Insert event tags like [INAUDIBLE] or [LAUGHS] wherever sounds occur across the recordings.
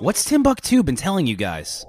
What's Timbuktu been telling you guys?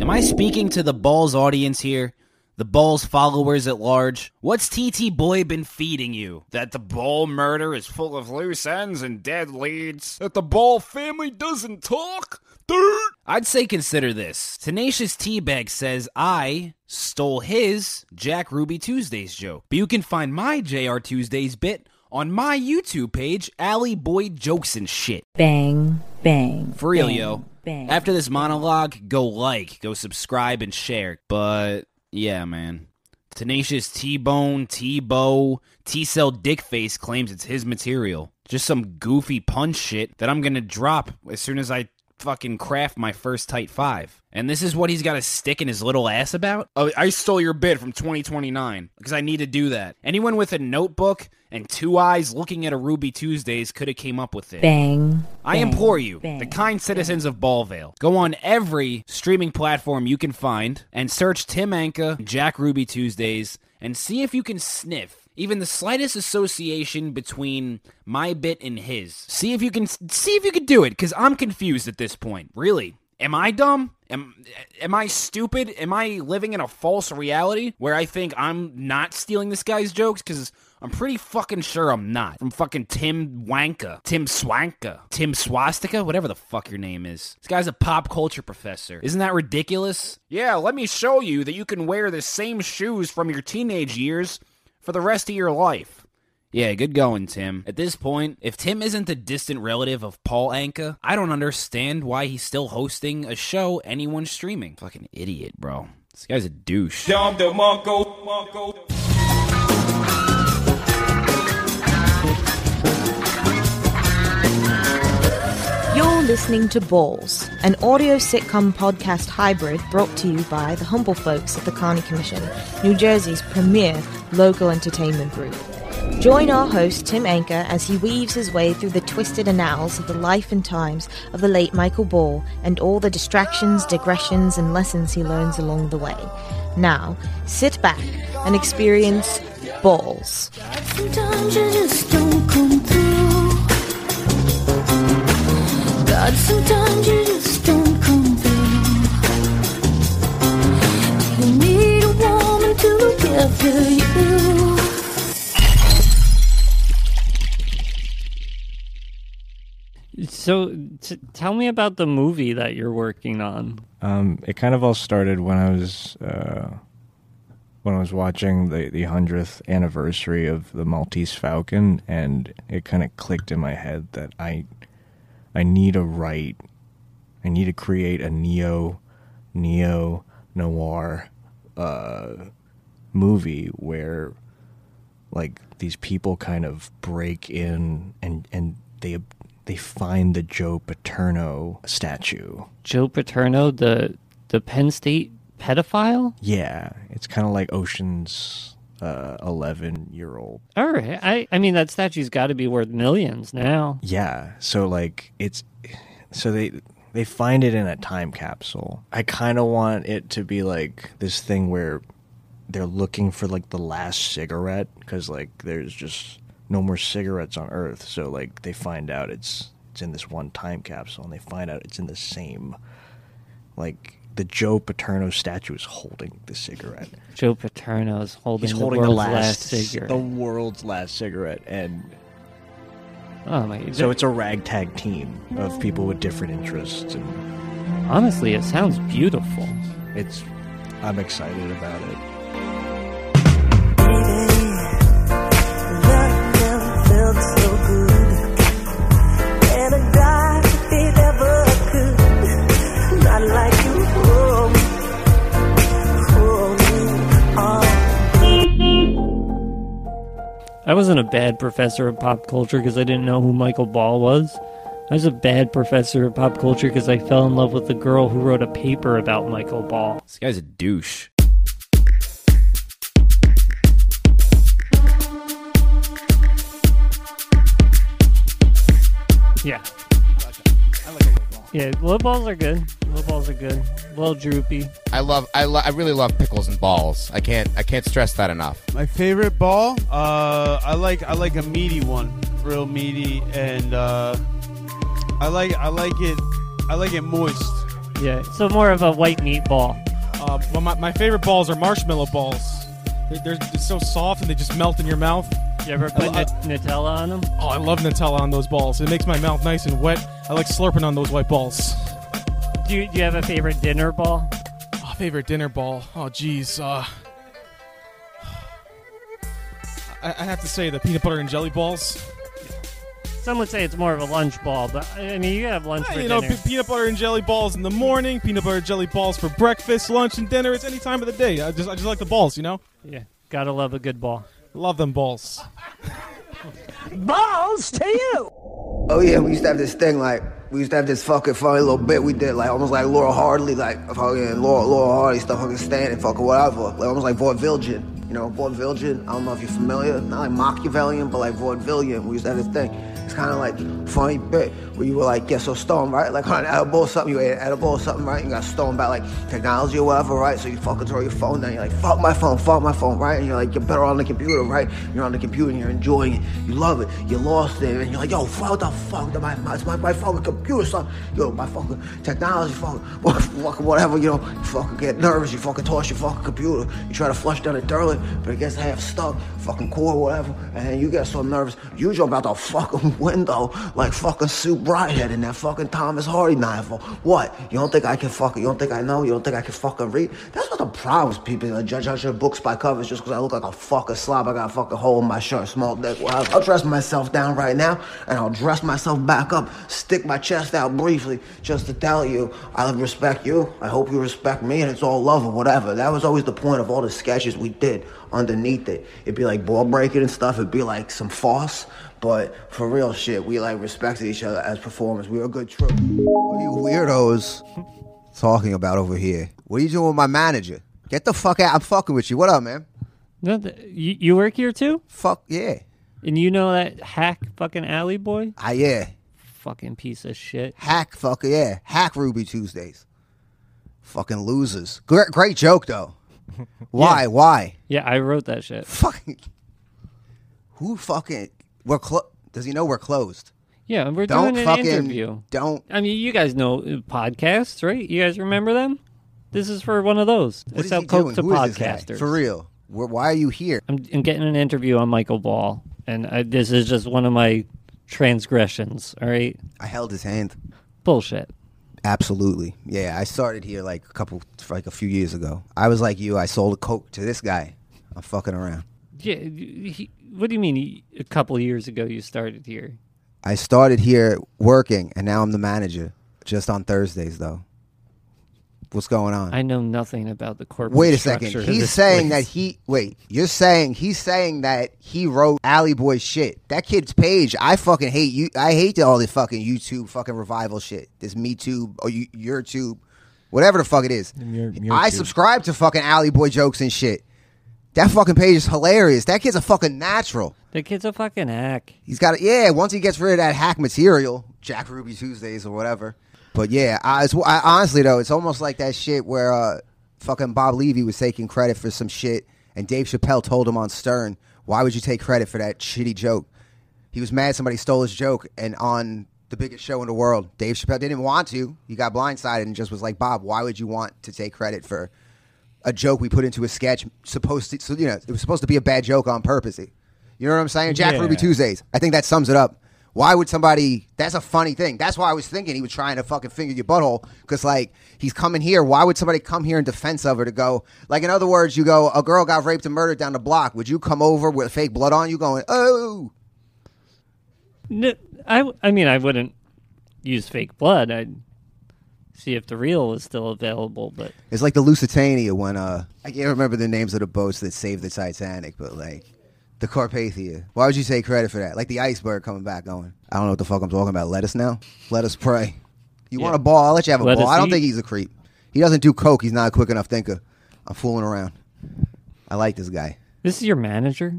Am I speaking to the Balls audience here? The Balls followers at large? What's TT Boy been feeding you? That the Ball murder is full of loose ends and dead leads? That the Ball family doesn't talk? Dirt! I'd say consider this. Tenacious Teabag says I stole his Jack Ruby Tuesdays joke. But you can find my JR Tuesdays bit on my YouTube page, Allie Boy Jokes and Shit. Bang, bang. For real, bang, yo. Bang. After this monologue, go like, go subscribe, and share. But yeah, man. Tenacious T Bone, T Bow, T Cell Dickface claims it's his material. Just some goofy punch shit that I'm gonna drop as soon as I fucking craft my first tight five. And this is what he's got a stick in his little ass about? Oh, I stole your bid from 2029 because I need to do that. Anyone with a notebook and two eyes looking at a Ruby Tuesdays could have came up with it. Bang. I bang, implore you, bang, the kind citizens of Ballvale, go on every streaming platform you can find and search Tim Anka, Jack Ruby Tuesdays, and see if you can sniff even the slightest association between my bit and his. See if you can see if you can do it, because I'm confused at this point. Really. Am I dumb? Am am I stupid? Am I living in a false reality where I think I'm not stealing this guy's jokes? Because I'm pretty fucking sure I'm not. From fucking Tim Wanka, Tim Swanka, Tim Swastika, whatever the fuck your name is. This guy's a pop culture professor. Isn't that ridiculous? Yeah, let me show you that you can wear the same shoes from your teenage years for the rest of your life. Yeah, good going, Tim. At this point, if Tim isn't the distant relative of Paul Anka, I don't understand why he's still hosting a show anyone's streaming. Fucking idiot, bro. This guy's a douche. You're listening to Balls, an audio sitcom podcast hybrid brought to you by the humble folks at the Carney Commission, New Jersey's premier local entertainment group. Join our host Tim Anka as he weaves his way through the twisted annals of the life and times of the late Michael Ball and all the distractions, digressions, and lessons he learns along the way. Now, sit back and experience Balls. So, t- tell me about the movie that you're working on. Um, it kind of all started when I was uh, when I was watching the the hundredth anniversary of the Maltese Falcon, and it kind of clicked in my head that I I need to write, I need to create a neo neo noir uh, movie where like these people kind of break in and and they they find the Joe Paterno statue. Joe Paterno, the the Penn State pedophile. Yeah, it's kind of like Ocean's uh, eleven year old. All right, I I mean that statue's got to be worth millions now. Yeah, so like it's so they they find it in a time capsule. I kind of want it to be like this thing where they're looking for like the last cigarette because like there's just no more cigarettes on Earth. So like they find out it's it's in this one time capsule, and they find out it's in the same like the Joe Paterno statue is holding the cigarette. Joe Paterno's holding, He's holding the the world's last, cigarette. the world's last cigarette, and oh my! so it's a ragtag team of people with different interests, and honestly, it sounds beautiful. it's I'm excited about it. Wasn't a bad professor of pop culture because I didn't know who Michael Ball was. I was a bad professor of pop culture because I fell in love with the girl who wrote a paper about Michael Ball. This guy's a douche. Yeah. I like a loop. Yeah, low balls are good. Low balls are good. Little droopy. I love, I, lo- I really love pickles and balls. I can't, I can't stress that enough. My favorite ball, uh, I like I like a meaty one, real meaty, and uh, I like I like it I like it moist. Yeah, so more of a white meat ball. Uh, well, my, my favorite balls are marshmallow balls. They're, they're just so soft and they just melt in your mouth. You ever put I- Nut- Nutella on them? Oh, I love Nutella on those balls. It makes my mouth nice and wet. I like slurping on those white balls. Do you, do you have a favorite dinner ball? Oh, favorite dinner ball. Oh, geez. Uh, I, I have to say the peanut butter and jelly balls. Some would say it's more of a lunch ball, but I mean, you have lunch Eh, for you know, dinner. pe- peanut butter and jelly balls in the morning, peanut butter and jelly balls for breakfast, lunch, and dinner. It's any time of the day. I just, I just like the balls. You know, yeah, gotta love a good ball. love them balls. Balls to you! Oh yeah, we used to have this thing like we used to have this fucking funny little bit we did like almost like Laurel Hardy like fucking Laurel Laurel Hardy stuff fucking standing fucking whatever. Like almost like vaudevillian you know vaudevillian I don't know if you're familiar not like Machiavellian but like vaudevillian we used to have this thing. It's kind of like funny bit where you were like get so stoned right? Like on an edible or something you ate an edible or something right? You got stoned about like technology or whatever right? So you fucking throw your phone down you're like fuck my phone fuck my phone right? And you're like you're better on the computer right? You're on the computer and you're enjoying it. You love it. You lost it. And you're like yo what the fuck? My, my, my, my fucking computer son yo my fucking technology fucking [LAUGHS] whatever you know? You fucking get nervous you fucking toss your fucking computer. You try to flush down the toilet but it gets half stuck fucking cord whatever and you get so nervous. You jump out the fucking [LAUGHS] window like fucking Sue Bridehead in that fucking Thomas Hardy novel. What? You don't think I can fucking, you don't think I know? You don't think I can fucking read? That's what the problems, people. That judge judge your books by covers just because I look like a fucking slob. I got a fucking hole in my shirt, small dick. Well, I'll dress myself down right now and I'll dress myself back up, stick my chest out briefly just to tell you I respect you. I hope you respect me and it's all love or whatever. That was always the point of all the sketches we did underneath it. It'd be like ball breaking and stuff. It'd be like some farce. But for real shit, we like respected each other as performers. We were a good troupe. What are you weirdos [LAUGHS] talking about over here? What are you doing with my manager? Get the fuck out. I'm fucking with you. What up, man? You, you work here too, Fuck yeah. and you know that hack fucking alley boy, Ah, yeah. fucking piece of shit. Hack, fuck yeah. Hack Ruby Tuesdays. Fucking losers. Great, great joke, though. [LAUGHS] Why? Why? Yeah, I wrote that shit. Fucking. [LAUGHS] Who fucking. We're clo- Does he know we're closed? Yeah, we're Don't doing an fucking. interview. Don't. I mean, you guys know uh, podcasts, right? You guys remember them? This is for one of those. What it's is he coke to Who is this guy? podcasters. For real. Where, why are you here? I'm, I'm getting an interview on Michael Ball, and I, this is just one of my transgressions. All right, I held his hand. bullshit. Absolutely. Yeah, I started here like a couple, like a few years ago. I was like you. I sold a coke to this guy. I'm fucking around. Yeah, he, what do you mean? he- A couple of years ago, you started here. I started here working, and now I'm the manager. Just on Thursdays, though. What's going on? I know nothing about the corporate. Wait a second. He's this saying that he wait. You're saying he's saying that he wrote Alley Boy shit. That kid's page. I fucking hate you. I hate all this fucking YouTube fucking revival shit. This Me Too or you, YouTube, whatever the fuck it is. Your- your I tube. subscribe to fucking Alley Boy jokes and shit. That fucking page is hilarious. That kid's a fucking natural. the kid's a fucking hack. He's got it. Yeah, once he gets rid of that hack material, Jack Ruby Tuesdays or whatever. But yeah, I, it's, I, honestly though, it's almost like that shit where uh, fucking Bob Levy was taking credit for some shit, and Dave Chappelle told him on Stern, "Why would you take credit for that shitty joke?" He was mad somebody stole his joke, and on the biggest show in the world, Dave Chappelle didn't want to. He got blindsided and just was like, "Bob, why would you want to take credit for?" A joke we put into a sketch, supposed to, so you know, it was supposed to be a bad joke on purpose. You know what I'm saying? Jack Yeah. Ruby Tuesdays. I think that sums it up. Why would somebody? That's a funny thing. That's why I was thinking he was trying to fucking finger your butthole because like he's coming here. Why would somebody come here in defense of her to go? Like in other words, you go, a girl got raped and murdered down the block. Would you come over with fake blood on you, going, oh? No, I, I mean, I wouldn't use fake blood. I'd see if the real is still available. But It's like the Lusitania when uh I can't remember the names of the boats that saved the Titanic, but like the Carpathia. Why would you take credit for that? Like the iceberg coming back going. I don't know what the fuck I'm talking about. Let us now. Let us pray. You Yeah. want a ball? I'll let you have a Let ball. I don't eat. think he's a creep. He doesn't do coke. He's not a quick enough thinker. I'm fooling around. I like this guy. this is your manager.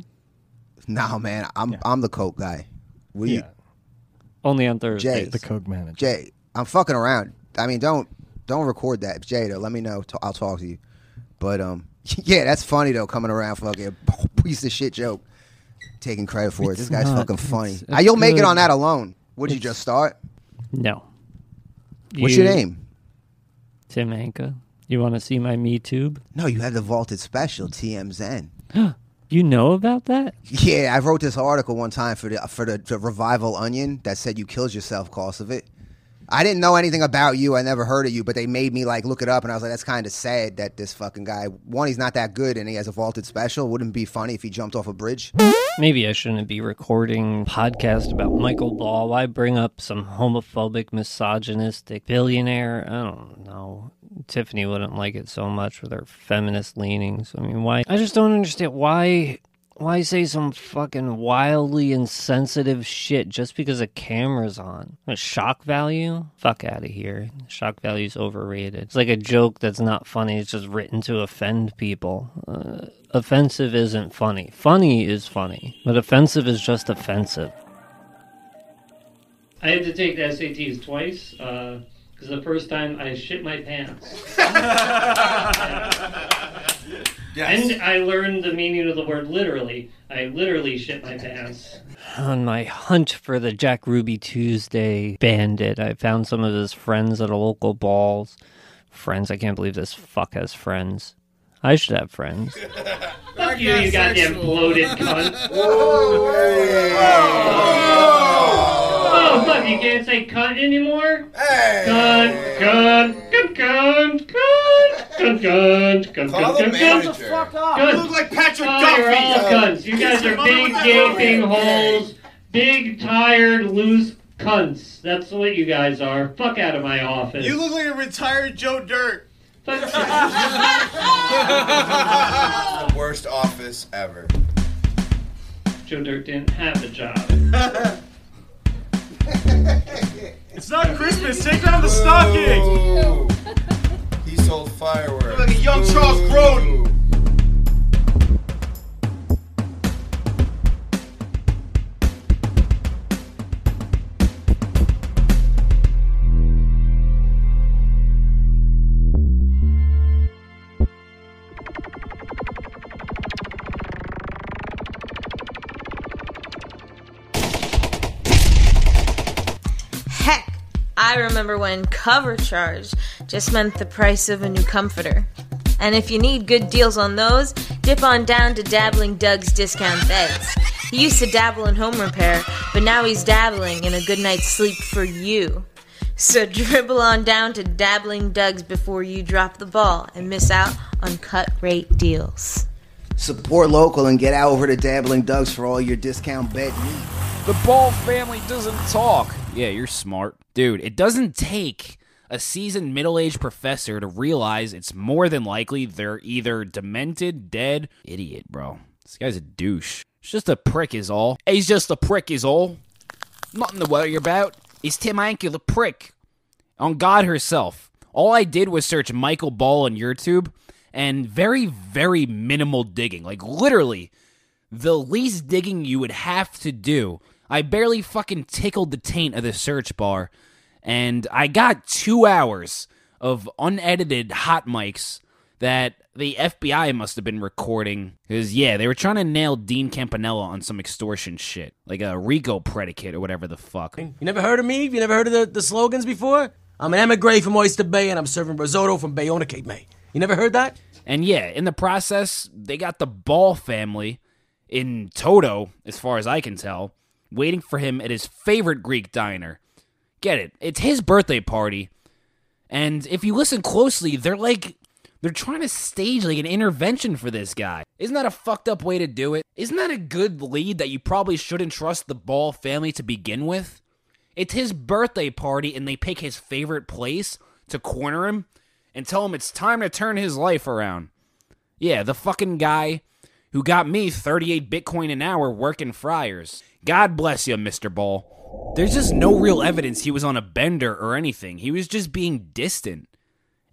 Nah, man, I'm I'm the coke guy. What do you, Yeah, Only on Thursdays. Jay. the Coke manager. Jay? I'm fucking around. I mean, don't don't record that, Jada. Let me know. T- I'll talk to you. But um, [LAUGHS] yeah, that's funny though. Coming around fucking [LAUGHS] piece of shit joke, taking credit for it. It's This guy's not. fucking funny. It's- Ah, you'll it's make it on that alone. Would you It's- just start? No. What's You- your name? Tim Anka. You want to see my Me Tube? No, you have the vaulted special TMZen. [GASPS] You know about that? Yeah, I wrote this article one time for the for the, the Revival Onion that said you killed yourself cause of it. I didn't know anything about you. I never heard of you, but they made me like look it up, and I was like, that's kind of sad that this fucking guy. One, he's not that good, and he has a vaulted special. Wouldn't it be funny if he jumped off a bridge? Maybe I shouldn't be recording podcast about Michael Ball. Why bring up some homophobic, misogynistic billionaire? I don't know. Tiffany wouldn't like it so much with her feminist leanings. I mean, why? I just don't understand why. Why say some fucking wildly insensitive shit just because a camera's on? A shock value? Fuck out of here. Shock value's overrated. It's like a joke that's not funny. It's just written to offend people. Uh, offensive isn't funny. Funny is funny, but offensive is just offensive. I had to take the SATs twice because the first time I shit my pants. [LAUGHS] [LAUGHS] And I learned the meaning of the word literally. I literally shit my pants. On my hunt for the Jack Ruby Tuesday bandit, I found some of his friends at a local balls. Friends, I can't believe this fuck has friends. I should have friends. [LAUGHS] Fuck you, you goddamn bloated [LAUGHS] cunt. Oh, fuck, you can't say cunt anymore? Cunt, cunt, cunt, cunt, cunt, cunt, cunt, cunt, Call the cunt, cunt, manager. cunt. Fuck Cunt. You look like Patrick Oh, Duffy. you're all cunts. You guys are big, gaping holes, big, tired, loose cunts. That's what you guys are. Fuck out of my office. You look like a retired Joe Dirt. [LAUGHS] The worst office ever. Joe Dirt didn't have a job. [LAUGHS] It's not Christmas. Take down the stocking. Oh. He sold fireworks. Like a young Charles Grodin. Heck, I remember when cover charge just meant the price of a new comforter. And if you need good deals on those, dip on down to Dabbling Doug's Discount Beds. He used to dabble in home repair, but now he's dabbling in a good night's sleep for you. So [LAUGHS] dribble on down to Dabbling Doug's before you drop the ball and miss out on cut rate deals. Support local and get out over to Dabbling Doug's for all your discount bed needs. The Ball family doesn't talk. Yeah, you're smart. Dude, it doesn't take a seasoned middle aged professor to realize it's more than likely they're either demented, dead, idiot, bro. This guy's a douche. He's just a prick, is all. He's just a prick, is all. Nothing to worry about. Is Tim Anka the prick? On God herself. All I did was search Michael Ball on YouTube and very, very minimal digging. Like, literally, the least digging you would have to do. I barely fucking tickled the taint of the search bar, and I got two hours of unedited hot mics that the FBI must have been recording. Because, yeah, they were trying to nail Dean Campanella on some extortion shit, like a RICO predicate or whatever the fuck. You never heard of me? You never heard of the, the slogans before? I'm an emigre from Oyster Bay and I'm serving risotto from Bayona Cape May. You never heard that? And yeah, in the process, they got the Ball family in Toto, as far as I can tell, waiting for him at his favorite Greek diner. Get it? It's his birthday party. And if you listen closely, they're like they're trying to stage like an intervention for this guy. Isn't that a fucked up way to do it? Isn't that a good lead that you probably shouldn't trust the Ball family to begin with? It's his birthday party and they pick his favorite place to corner him and tell him it's time to turn his life around. Yeah, the fucking guy who got me 38 Bitcoin an hour working fryers. God bless you, Mr. Ball. There's just no real evidence he was on a bender or anything. He was just being distant.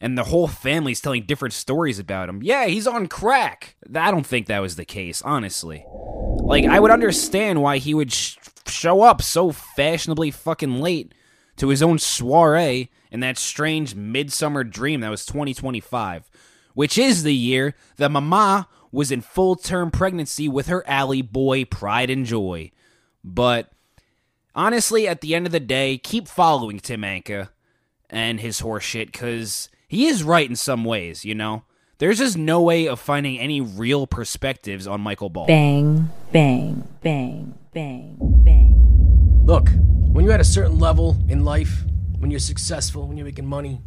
And the whole family's telling different stories about him. Yeah, he's on crack. I don't think that was the case, honestly. Like, I would understand why he would sh- show up so fashionably fucking late to his own soiree in that strange midsummer dream that was 2025, which is the year that Mama was in full term pregnancy with her alley boy, Pride and Joy. But honestly, at the end of the day, keep following Tim Anka and his horseshit because he is right in some ways, you know? There's just no way of finding any real perspectives on Michael Ball. Bang, bang, bang, bang, bang. Look, when you're at a certain level in life, when you're successful, when you're making money,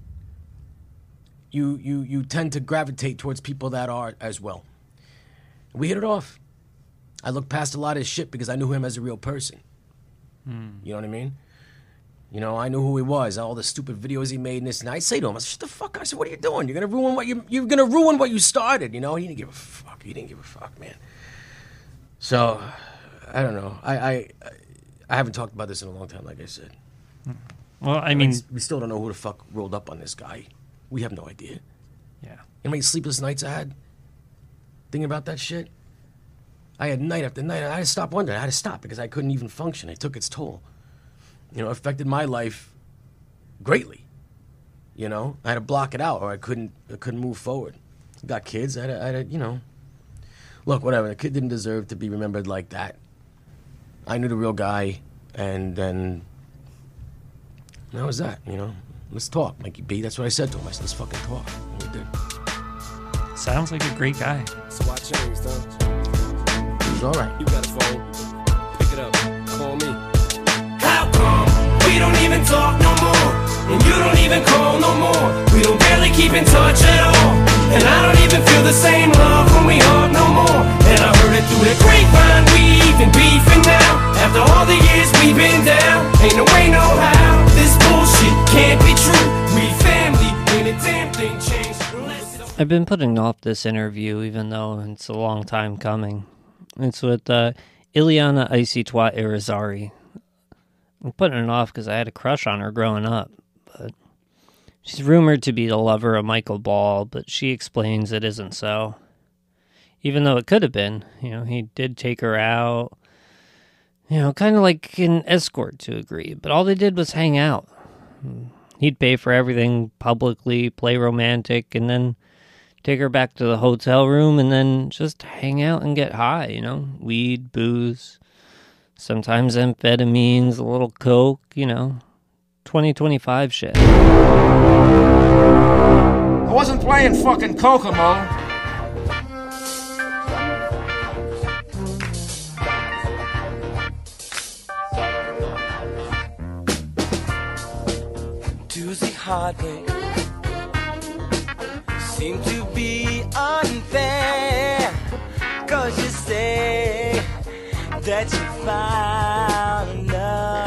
you you you tend to gravitate towards people that are as well. We hit it off. I looked past a lot of his shit because I knew him as a real person. Mm. You know what I mean? You know, I knew who he was, all the stupid videos he made and this. And I say to him, I said, "Shut the fuck!" I said, "What are you doing? You're gonna ruin what you you're gonna ruin what you started." You know, he didn't give a fuck. He didn't give a fuck, man. So, I don't know. I I I haven't talked about this in a long time, like I said. Mm. Well, I mean, we still don't know who the fuck rolled up on this guy. We have no idea. Yeah. You know how many sleepless nights I had thinking about that shit? I had night after night. I had to stop wondering. I had to stop because I couldn't even function. It took its toll. You know, it affected my life greatly. You know, I had to block it out, or I couldn't. I couldn't move forward. Got kids. I had, to, I had to, you know. Look, whatever. The kid didn't deserve to be remembered like that. I knew the real guy, and then that was that. You know, let's talk, Mikey B. That's what I said to him. I said, let's fucking talk. And we did. sounds like a great guy. So I changed, huh? He was all right. You got a phone. Pick it up. Call me. How come we don't even talk no more? And you don't even call no more. We don't barely keep in touch at all. And I don't even feel the same love when we hug no more. And I heard it through the grapevine, we even beefing now. After all the years we've been down, ain't no way, no how. This bullshit can't be true. We family, ain't a damn thing changed. I've been putting off this interview, even though it's a long time coming. It's with uh, Ileana Icy Irizarry. I'm putting it off because I had a crush on her growing up, but she's rumored to be the lover of Michael Ball, but she explains it isn't so. Even though it could have been, you know, he did take her out, you know, kind of like an escort to agree, but all they did was hang out. He'd pay for everything publicly, play romantic, and then take her back to the hotel room and then just hang out and get high, you know? Weed, booze, sometimes amphetamines, a little coke, you know? 2025 shit. I wasn't playing fucking Kokomo. Tuesday heartbreak seem to be unfair. Cause you say that you found love.